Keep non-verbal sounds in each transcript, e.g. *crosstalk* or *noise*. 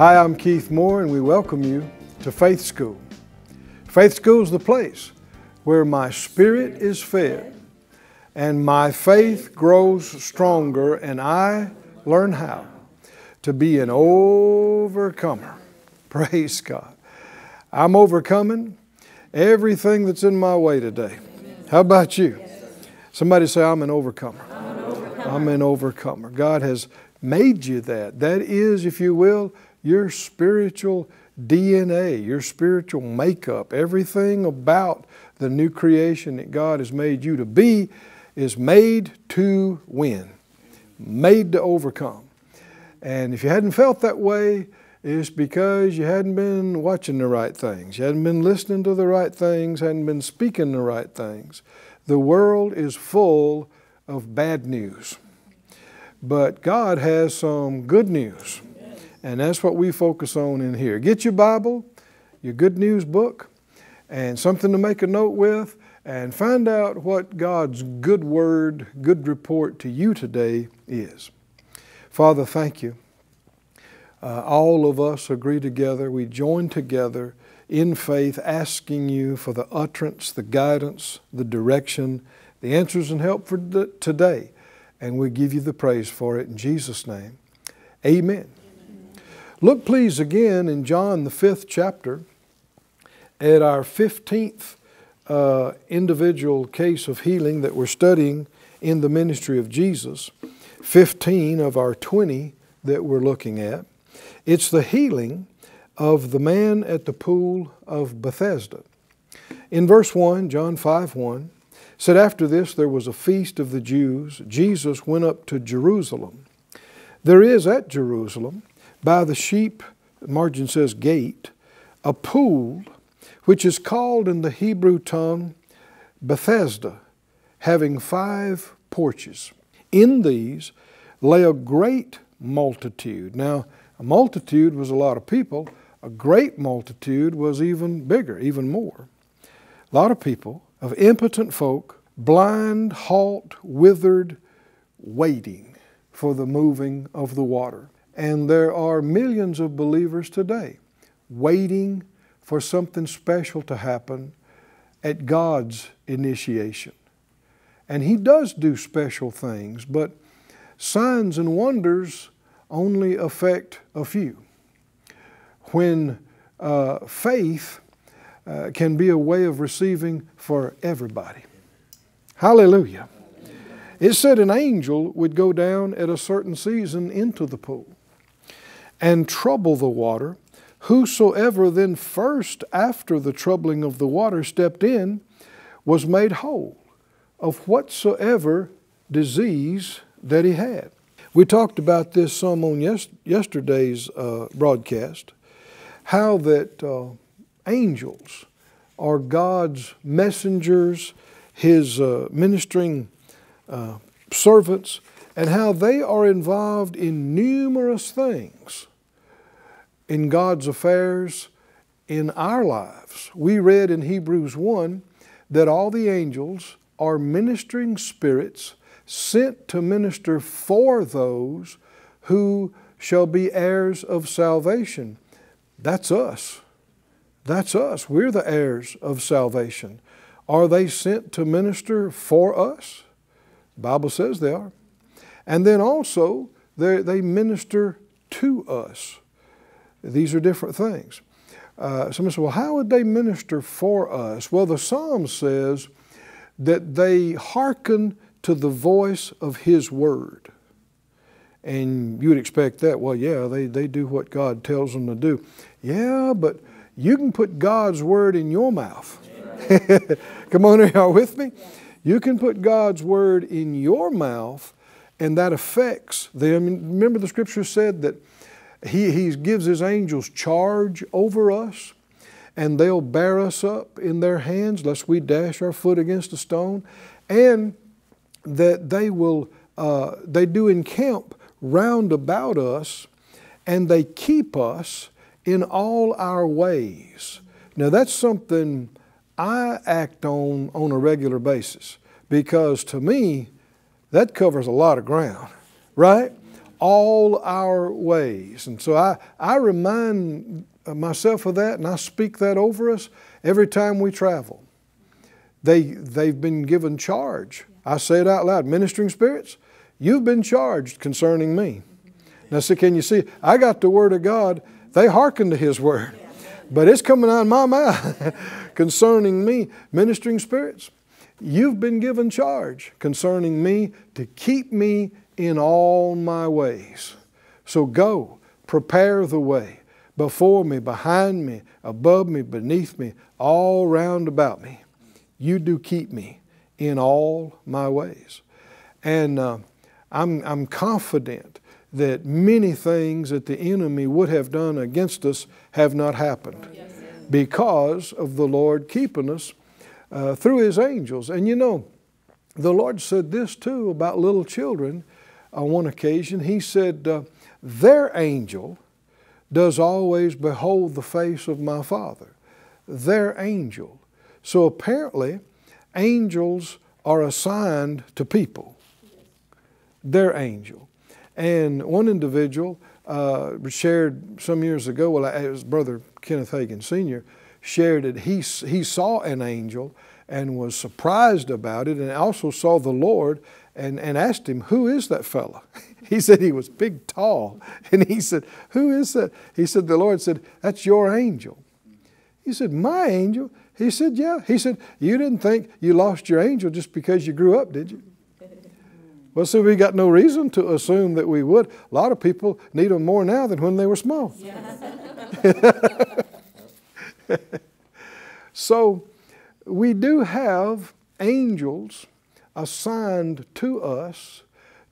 Hi, I'm Keith Moore, and we welcome you to Faith School. Faith School is the place where my spirit is fed and my faith grows stronger, and I learn how to be an overcomer. *laughs* Praise God. I'm overcoming everything that's in my way today. How about you? Somebody say, I'm an overcomer. I'm an overcomer. God has made you that. That is, if you will, your spiritual DNA, your spiritual makeup. Everything about the new creation that God has made you to be is made to win, made to overcome. And if you hadn't felt that way, it's because you hadn't been watching the right things. You hadn't been listening to the right things, hadn't been speaking the right things. The world is full of bad news. But God has some good news. And that's what we focus on in here. Get your Bible, your good news book, and something to make a note with, and find out what God's good word, good report to you today is. Father, thank you. Uh, all of us agree together, we join together in faith, asking you for the utterance, the guidance, the direction, the answers and help for today. And we give you the praise for it in Jesus' name. Amen. Look, please, again in John, the fifth chapter, at our 15th uh, individual case of healing that we're studying in the ministry of Jesus, 15 of our 20 that we're looking at. It's the healing of the man at the pool of Bethesda. In verse 1, John 5 1, said, After this there was a feast of the Jews. Jesus went up to Jerusalem. There is at Jerusalem, by the sheep, margin says gate, a pool which is called in the Hebrew tongue Bethesda, having five porches. In these lay a great multitude. Now, a multitude was a lot of people. A great multitude was even bigger, even more. A lot of people, of impotent folk, blind, halt, withered, waiting for the moving of the water. And there are millions of believers today waiting for something special to happen at God's initiation. And He does do special things, but signs and wonders only affect a few. When uh, faith uh, can be a way of receiving for everybody. Hallelujah. It said an angel would go down at a certain season into the pool and trouble the water. Whosoever then first, after the troubling of the water, stepped in, was made whole of whatsoever disease that he had. We talked about this some on yes, yesterday's uh, broadcast, how that uh, angels are God's messengers, His uh, ministering uh, servants, and how they are involved in numerous things in God's affairs in our lives. We read in Hebrews 1 that all the angels are ministering spirits sent to minister for those who shall be heirs of salvation. That's us. That's us. We're the heirs of salvation. Are they sent to minister for us? The Bible says they are. And then also, they minister to us. These are different things. Uh, somebody said, well, how would they minister for us? Well, the Psalm says that they hearken to the voice of His Word. And you would expect that, well, yeah, they, they do what God tells them to do. Yeah, but you can put God's Word in your mouth. *laughs* Come on, are y'all with me? You can put God's Word in your mouth, and that affects them. Remember, the Scripture said that he, he gives His angels charge over us, and they'll bear us up in their hands lest we dash our foot against a stone, and that they will, uh, they do encamp round about us, and they keep us in all our ways. Now, that's something I act on on a regular basis because to me, that covers a lot of ground, right? All our ways. And so I, I remind myself of that and I speak that over us every time we travel. They, they've been given charge. I say it out loud ministering spirits, you've been charged concerning me. Now, see, can you see? I got the Word of God. They hearken to His Word. But it's coming out of my mouth *laughs* concerning me, ministering spirits. You've been given charge concerning me to keep me in all my ways. So go, prepare the way before me, behind me, above me, beneath me, all round about me. You do keep me in all my ways. And uh, I'm, I'm confident that many things that the enemy would have done against us have not happened because of the Lord keeping us uh, through His angels. And you know, the Lord said this too about little children on one occasion. He said, uh, Their angel does always behold the face of my Father. Their angel. So apparently, angels are assigned to people. Their angel. And one individual uh, shared some years ago, well, it was Brother Kenneth Hagin Sr., shared that he, he saw an angel and was surprised about it and also saw the Lord and, and asked him, Who is that fellow? *laughs* he said he was big, tall. And he said, Who is that? He said, The Lord said, That's your angel. He said, My angel? He said, Yeah. He said, You didn't think you lost your angel just because you grew up, did you? *laughs* Well, see, we got no reason to assume that we would. A lot of people need them more now than when they were small. *laughs* so, we do have angels assigned to us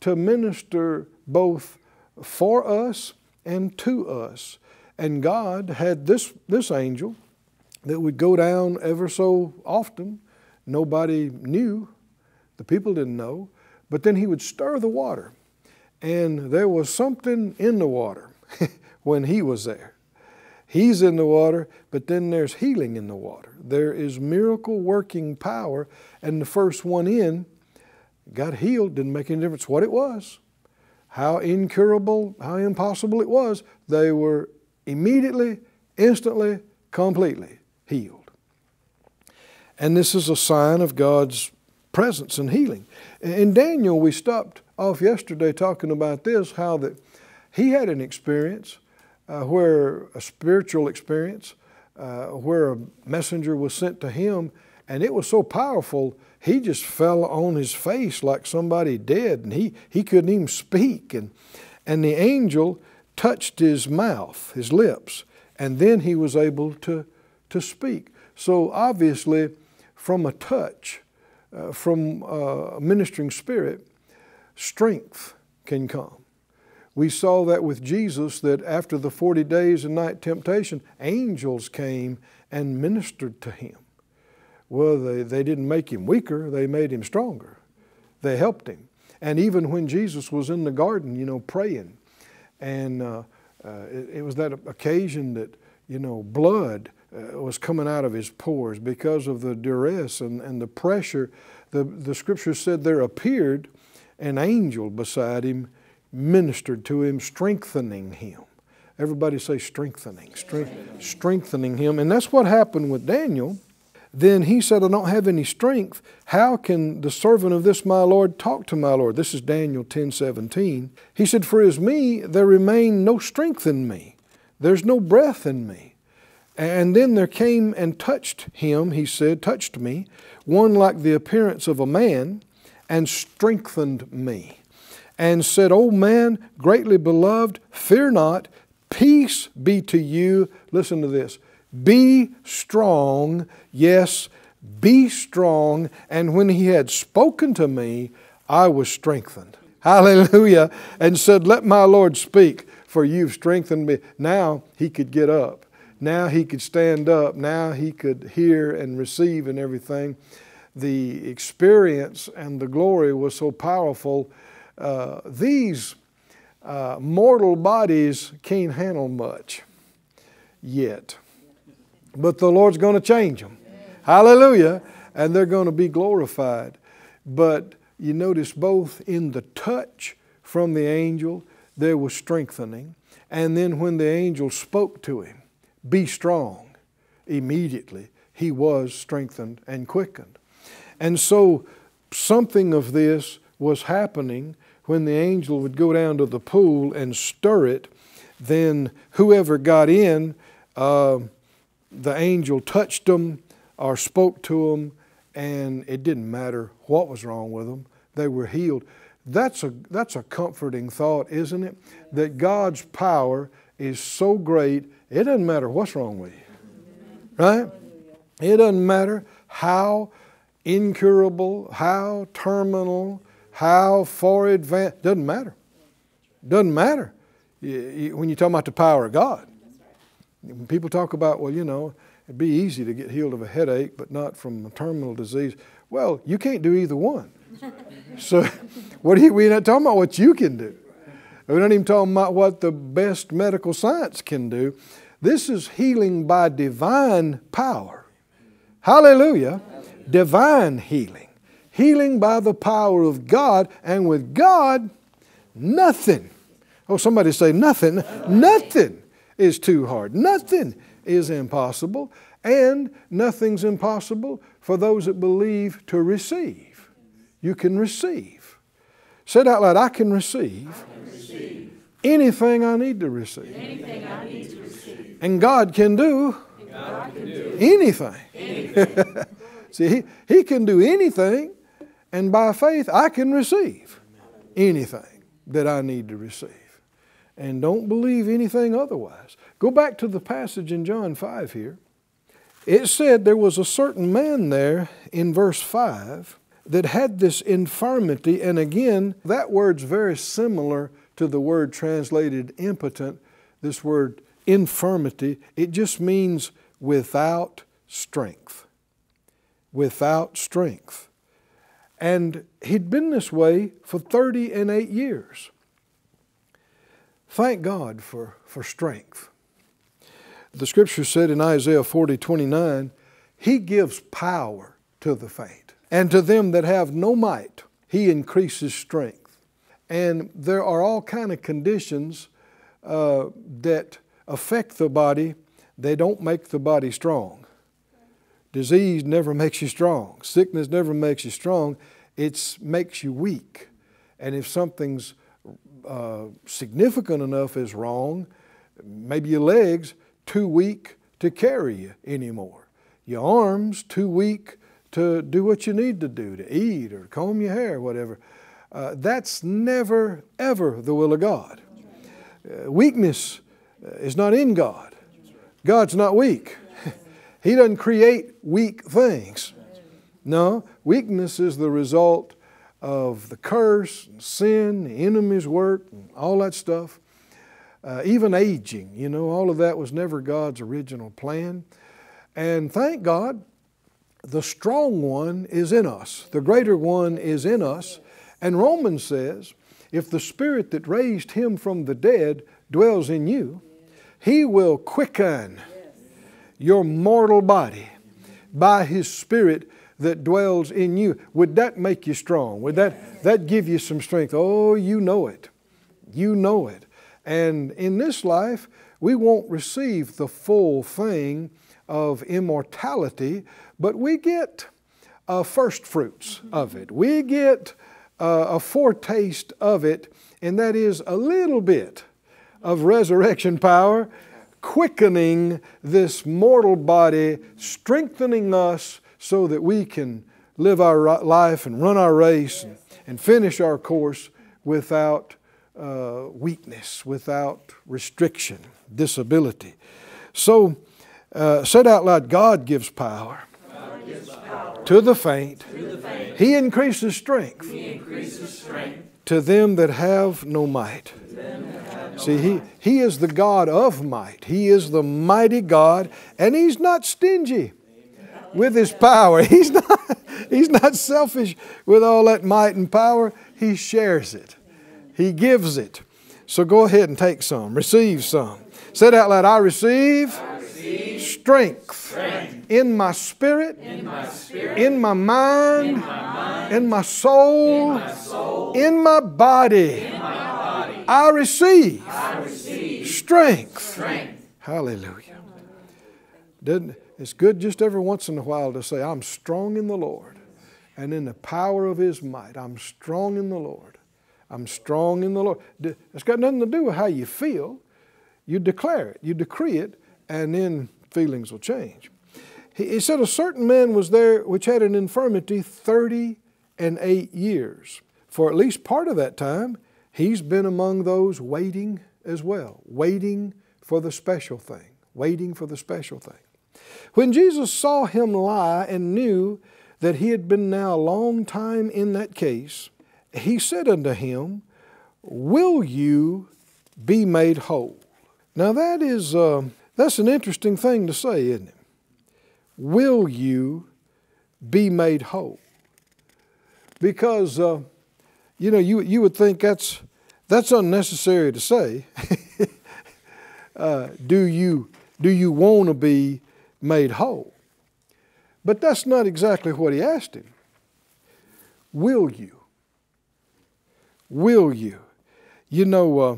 to minister both for us and to us. And God had this, this angel that would go down ever so often. Nobody knew, the people didn't know, but then he would stir the water. And there was something in the water *laughs* when he was there. He's in the water, but then there's healing in the water. There is miracle working power, and the first one in got healed, didn't make any difference what it was, how incurable, how impossible it was. They were immediately, instantly, completely healed. And this is a sign of God's presence and healing. In Daniel, we stopped off yesterday talking about this how that he had an experience uh, where a spiritual experience, uh, where a messenger was sent to him, and it was so powerful, he just fell on his face like somebody dead, and he, he couldn't even speak. And, and the angel touched his mouth, his lips, and then he was able to, to speak. So obviously, from a touch, uh, from a ministering spirit, strength can come. We saw that with Jesus, that after the 40 days and night temptation, angels came and ministered to him. Well, they, they didn't make him weaker, they made him stronger. They helped him. And even when Jesus was in the garden, you know, praying, and uh, uh, it, it, was that occasion that, you know, blood uh, was coming out of his pores because of the duress and, and the pressure. The, the scripture said there appeared an angel beside him ministered to him, strengthening him. Everybody say strengthening, strength, strengthening him. And that's what happened with Daniel. Then he said, I don't have any strength. How can the servant of this my Lord talk to my Lord? This is Daniel 10 17. He said, For as me, there remain no strength in me, there's no breath in me. And then there came and touched him, he said, touched me, one like the appearance of a man, and strengthened me and said, O man, greatly beloved, fear not, peace be to you. Listen to this. Be strong, yes, be strong. And when he had spoken to me, I was strengthened. Hallelujah. And said, Let my Lord speak. for you've strengthened me. Now he could get up. Now he could stand up. Now he could hear and receive and everything. The experience and the glory was so powerful. Uh, these uh, mortal bodies can't handle much yet. But the Lord's going to change them. Hallelujah. And they're going to be glorified. But you notice both in the touch from the angel, there was strengthening. And then when the angel spoke to him, be strong, immediately he was strengthened and quickened. And so something of this was happening when the angel would go down to the pool and stir it. Then whoever got in, uh, the angel touched them or spoke to them, and it didn't matter what was wrong with them, they were healed. That's a, that's a comforting thought, isn't it? That God's power is so great, it doesn't matter what's wrong with you. Right? It doesn't matter how incurable, how terminal, how far advanced, doesn't matter. Doesn't matter when you talk about the power of God. When people talk about, well, you know, it'd be easy to get healed of a headache, but not from a terminal disease. Well, you can't do either one. *laughs* so, what are we're not talking about what you can do. We're not even talking about what the best medical science can do. This is healing by divine power. Hallelujah. Divine healing. Healing by the power of God, and with God, nothing. Oh, somebody say nothing. Nothing is too hard. Nothing is impossible, and nothing's impossible for those that believe to receive. You can receive. Say it out loud I can receive, I can receive. Anything, I need to receive. anything I need to receive. And God can do, God can do anything. anything. *laughs* See, he, he can do anything, and by faith, I can receive anything that I need to receive and don't believe anything otherwise. Go back to the passage in John 5 here. It said there was a certain man there in verse 5 that had this infirmity, and again, that word's very similar to the word translated impotent. This word infirmity, it just means without strength. Without strength. And he'd been this way for 30 and 8 years. Thank God for, for strength. The scripture said in Isaiah 40 29, He gives power to the faint, and to them that have no might, He increases strength. And there are all kind of conditions uh, that affect the body. They don't make the body strong. Disease never *laughs* makes you strong. Sickness never makes you strong. It makes you weak. And if something's uh, significant enough is wrong. Maybe your legs too weak to carry you anymore. Your arms too weak to do what you need to do, to eat or comb your hair, whatever. Uh, that's never, ever the will of God. Uh, weakness uh, is not in God. God's not weak. *laughs* he doesn't create weak things. No, weakness is the result of the curse, and sin, the enemy's work, and all that stuff. Uh, even aging, you know, all of that was never God's original plan. And thank God, the strong one is in us, the greater one is in us. And Romans says, if the spirit that raised him from the dead dwells in you, he will quicken your mortal body by his spirit that dwells in you. Would that make you strong? Would that, that give you some strength? Oh, you know it. You know it. And in this life, we won't receive the full thing of immortality, but we get uh, first fruits of it. We get uh, a foretaste of it, and that is a little bit of resurrection power, quickening this mortal body, strengthening us so that we can live our life and run our race and, and finish our course without uh, weakness, without restriction, disability. So, uh, said out loud, God gives power, to, the faint. to the faint. He increases strength, he increases strength. to them that have no might. See, he, he is the God of might. He is the mighty God, and He's not stingy with His power. *laughs* He's not, he's not selfish with all that might and power. He shares it, He gives it. So go ahead and take some, receive some. Say it out loud I receive, I receive strength, strength, in, my spirit, in my spirit, in my mind, in my, mind, in my, soul, in my soul, in my body. In body. I, receive I receive strength. strength. Hallelujah. Didn't, it's good just every once in a while to say, I'm strong in the Lord and in the power of His might. I'm strong in the Lord. I'm strong in the Lord. It's got nothing to do with how you feel. You declare it, you decree it, and then feelings will change. He, he said, A certain man was there which had an infirmity 30 and 8 years. For at least part of that time, he's been among those waiting as well, waiting for the special thing, waiting for the special thing. When Jesus saw him lie and knew that he had been now a long time in that case, he said unto him, Will you be made whole? Now that is uh, that's an interesting thing to say, isn't it? Will you be made whole? Because uh, you know you you would think that's that's unnecessary to say. *laughs* uh, do you do you want to be made whole? But that's not exactly what he asked him. Will you? Will you? You know, uh,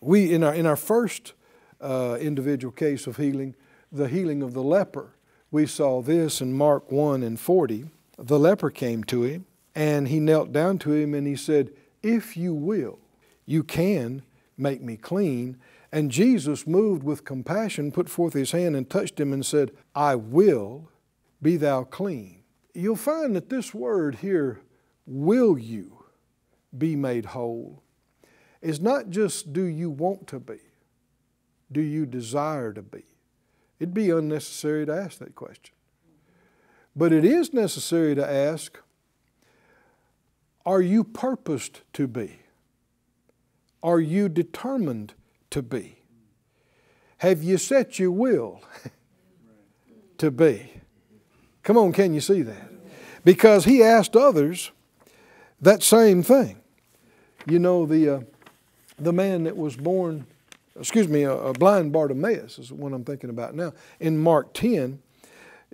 we in our in our first uh, individual case of healing, the healing of the leper, we saw this in Mark one and forty. The leper came to him, and he knelt down to him, and he said, "If you will, you can make me clean." And Jesus, moved with compassion, put forth his hand and touched him and said, I will be thou clean. You'll find that this word here, will you, be made whole is not just do you want to be, do you desire to be? It'd be unnecessary to ask that question. But it is necessary to ask are you purposed to be? Are you determined to be? Have you set your will *laughs* to be? Come on, can you see that? Because he asked others that same thing. You know, the, uh, the man that was born, excuse me, a, a blind Bartimaeus is the one I'm thinking about now. In Mark 10,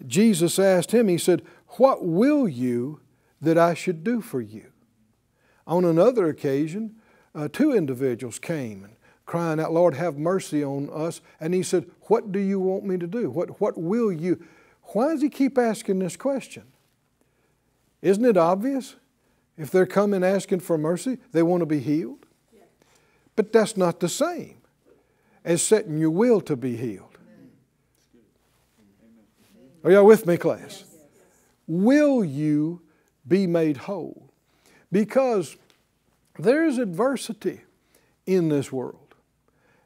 Jesus asked him, He said, What will you that I should do for you? On another occasion, uh, two individuals came and crying out, Lord, have mercy on us. And he said, What do you want me to do? What, what will you? Why does he keep asking this question? Isn't it obvious? If they're coming asking for mercy, they want to be healed. But that's not the same as setting your will to be healed. Are y'all with me, class? Will you be made whole? Because there is adversity in this world.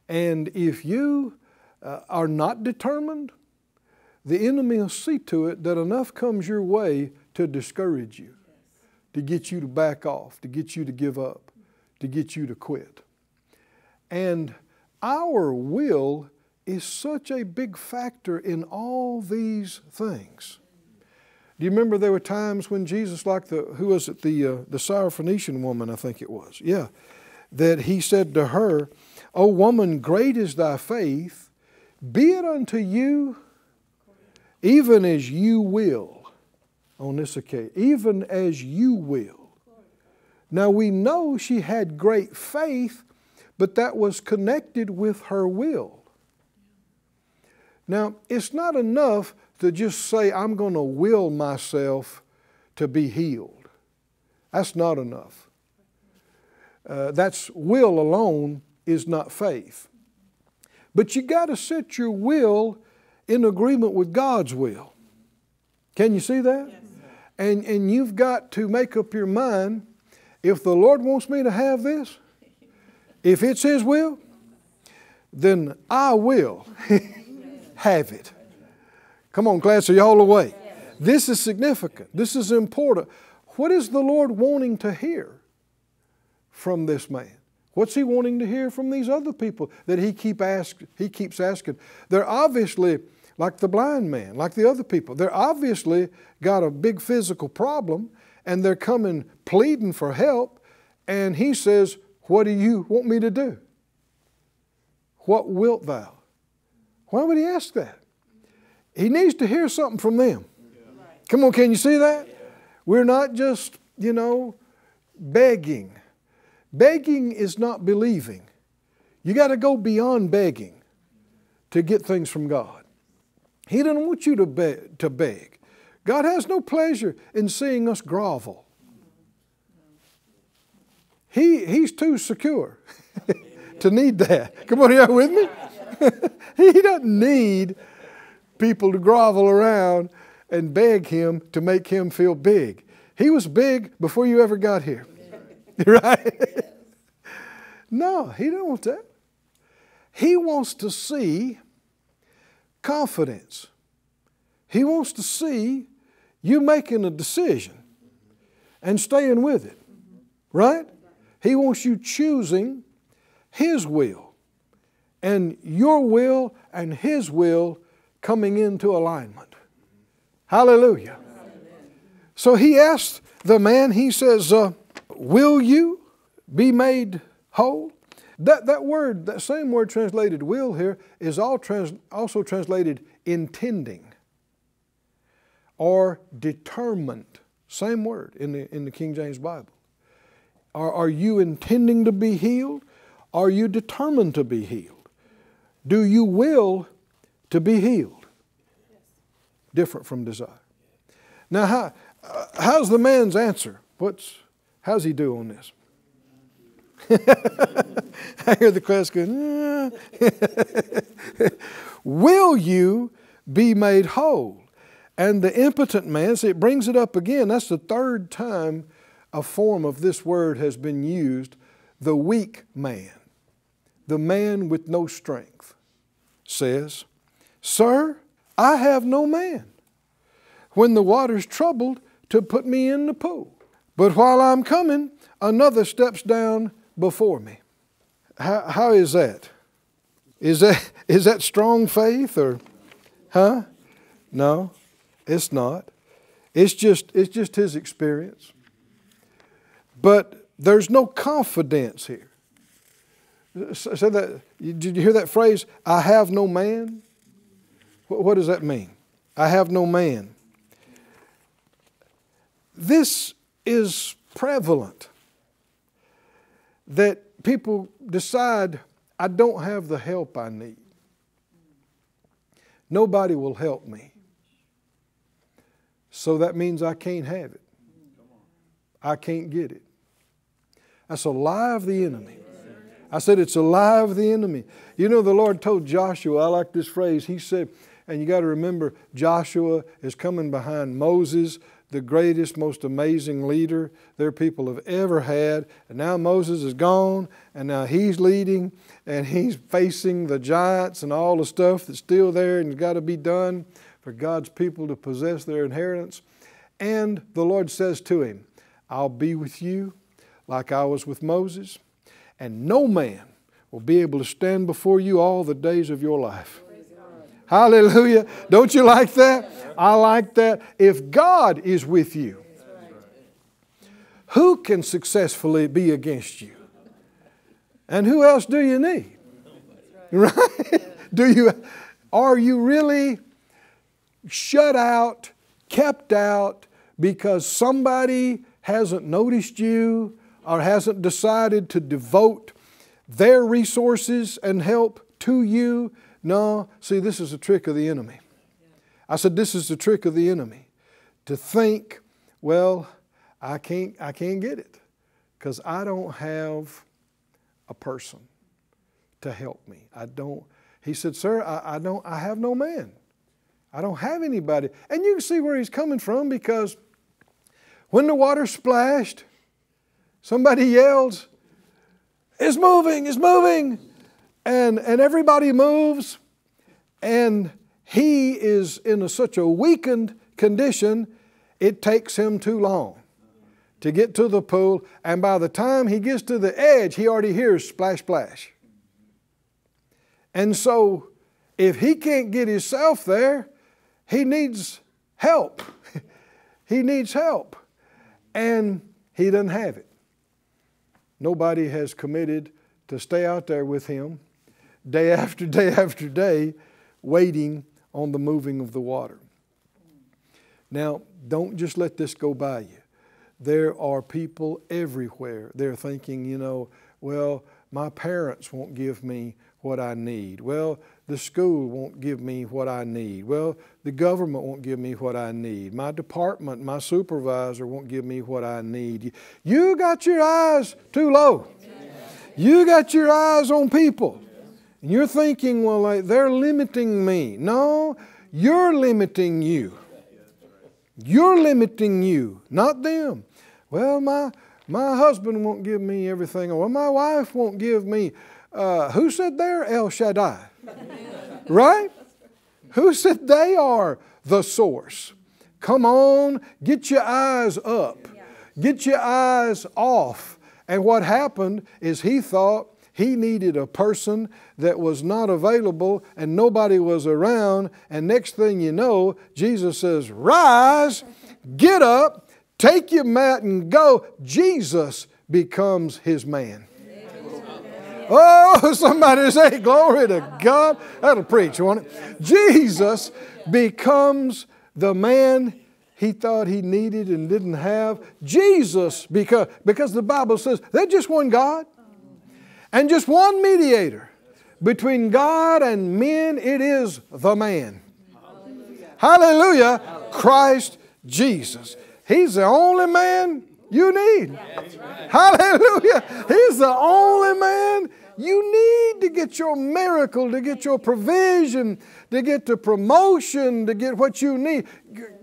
And if you uh, are not determined, the enemy will see to it that enough comes your way to discourage you to get you to back off, to get you to give up, to get you to quit. And our will is such a big factor in all these things. Do you remember there were times when Jesus, like the who was it, the uh, the Syrophoenician woman, I think it was, yeah, that he said to her, "O woman, great is thy faith; be it unto you, even as you will." on this occasion, even as you will. Now we know she had great faith, but that was connected with her will. Now, it's not enough to just say, I'm going to will myself to be healed. That's not enough. Uh, that's will alone is not faith. But you got to set your will in agreement with God's will. Can you see that? Yes. And, and you've got to make up your mind if the Lord wants me to have this, *laughs* if it's His will, then I will *laughs* have it. Come on, class, are you all awake? This is significant. This is important. What is the Lord wanting to hear? From this man? What's he wanting to hear from these other people that he, keep ask, he keeps asking? They're obviously like the blind man, like the other people. They're obviously got a big physical problem and they're coming pleading for help. And he says, What do you want me to do? What wilt thou? Why would he ask that? He needs to hear something from them. Come on, can you see that? We're not just, you know, begging. Begging is not believing. You got to go beyond begging to get things from God. He doesn't want you to beg, to beg. God has no pleasure in seeing us grovel. He, he's too secure *laughs* to need that. Come on, you with me? *laughs* he doesn't need people to grovel around and beg him to make him feel big. He was big before you ever got here. *laughs* right? no, he don't want that. He wants to see confidence. He wants to see you making a decision and staying with it. Right? He wants you choosing His will and your will and His will coming into alignment. Hallelujah. So he asked the man, he says, uh, Will you be made whole? That, that word, that same word translated will here, is all trans, also translated intending or determined. Same word in the, in the King James Bible. Are, are you intending to be healed? Are you determined to be healed? Do you will to be healed? Different from desire. Now, how, uh, how's the man's answer? What's, how's he do on this? *laughs* I hear the class going, *laughs* Will you be made whole? And the impotent man, see, it brings it up again. That's the third time a form of this word has been used. The weak man, the man with no strength, says, Sir, I have no man. When the water's troubled, to put me in the pool. But while I'm coming, another steps down before me. How, how is that? Is that is that strong faith or huh? No, it's not. It's just it's just his experience. But there's no confidence here. So that did you hear that phrase? I have no man. What does that mean? I have no man. This is prevalent that people decide, I don't have the help I need. Nobody will help me. So that means I can't have it. I can't get it. That's a lie of the enemy. I said it's a lie of the enemy. You know, the Lord told Joshua, I like this phrase. He said, and you got to remember, Joshua is coming behind Moses the greatest, most amazing leader their people have ever had. And now Moses is gone, and now he's leading, and he's facing the giants and all the stuff that's still there and got to be done for God's people to possess their inheritance. And the Lord says to him, I'll be with you like I was with Moses, and no man will be able to stand before you all the days of your life. Hallelujah. Don't you like that? I like that. If God is with you, who can successfully be against you? And who else do you need? *laughs* Right? do you are you really shut out, kept out because somebody hasn't noticed you or hasn't decided to devote their resources and help to you no, see, this is a trick of the enemy. I said, this is the trick of the enemy. To think, well, I can't, I can't get it because I don't have a person to help me. I don't. He said, sir, I, I don't, I have no man. I don't have anybody. And you can see where he's coming from because when the water splashed, somebody yells, It's moving, it's moving and, and everybody moves, and he is in a, such a weakened condition, it takes him too long to get to the pool, and by the time he gets to the edge, he already hears splash, splash. And so, if he can't get himself there, he needs help. *laughs* he needs help. And he doesn't have it. Nobody has committed to stay out there with him day after *laughs* day after day, waiting on the moving of the water. Now, don't just let this go by you. There are people everywhere. They're thinking, you know, well, my parents won't give me what I need. Well, the school won't give me what I need. Well, the government won't give me what I need. My department, my supervisor won't give me what I need. You got your eyes too low. You got your eyes on people. And you're thinking, well, like, they're limiting me. No, you're limiting you. You're limiting you, not them. Well, my, my husband won't give me everything, or my wife won't give me. Uh, who said there? El Shaddai. *laughs* right? Who said they are the source? Come on, get your eyes up, get your eyes off. And what happened is he thought he needed a person that was not available and nobody was around. And next thing you know, Jesus says, Rise, get up, take your mat, and go. Jesus becomes his man. Oh, *laughs* somebody say, Glory to God. That'll preach, won't it? Jesus becomes the man he thought he needed and didn't have. Jesus, because, because the Bible says there's just one God and just one mediator between God and men, it is the man. Hallelujah. Hallelujah. Christ Jesus. He's the only man you need. Hallelujah. He's the only man you need to get your miracle, to get your provision, to get the promotion, to get what you need.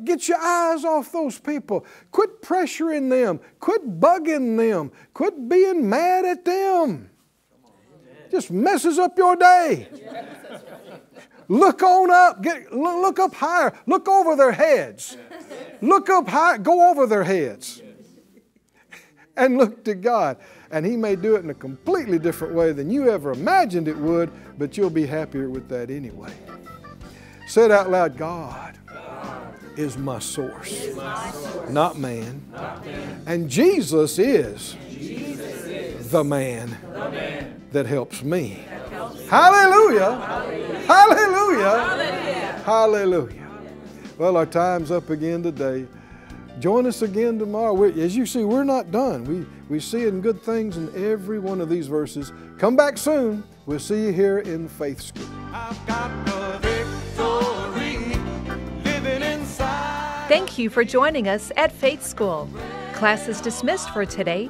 Get your eyes off those people. Quit pressuring them. Quit bugging them. Quit being mad at them just messes up your day. Look on up, get, look up higher, look over their heads. Look up high, go over their heads. And look to God. And He may do it in a completely different way than you ever imagined it would, but you'll be happier with that anyway. Say it out loud God is my source, not man. And Jesus is the man that helps me. Hallelujah. Hallelujah. Hallelujah. Well, our time's up again today. Join us again tomorrow. We're, as you see, we're not done. We, we see in good things in every one of these verses. Come back soon. We'll see you here in Faith School. Thank you for joining us at Faith School. Class is dismissed for today.